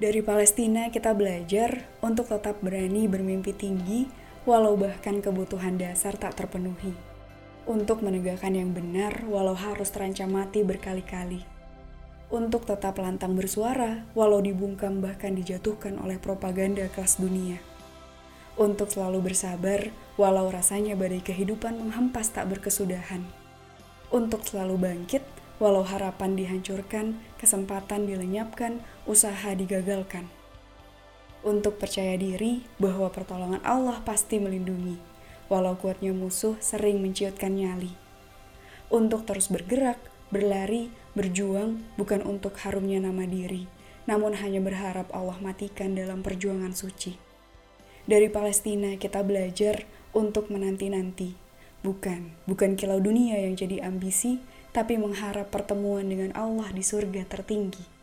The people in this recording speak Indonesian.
Dari Palestina kita belajar untuk tetap berani bermimpi tinggi walau bahkan kebutuhan dasar tak terpenuhi. Untuk menegakkan yang benar walau harus terancam mati berkali-kali. Untuk tetap lantang bersuara walau dibungkam bahkan dijatuhkan oleh propaganda kelas dunia. Untuk selalu bersabar walau rasanya badai kehidupan menghempas tak berkesudahan. Untuk selalu bangkit Walau harapan dihancurkan, kesempatan dilenyapkan, usaha digagalkan. Untuk percaya diri bahwa pertolongan Allah pasti melindungi, walau kuatnya musuh sering menciutkan nyali. Untuk terus bergerak, berlari, berjuang bukan untuk harumnya nama diri, namun hanya berharap Allah matikan dalam perjuangan suci. Dari Palestina kita belajar untuk menanti-nanti, bukan bukan kilau dunia yang jadi ambisi, tapi mengharap pertemuan dengan Allah di surga tertinggi.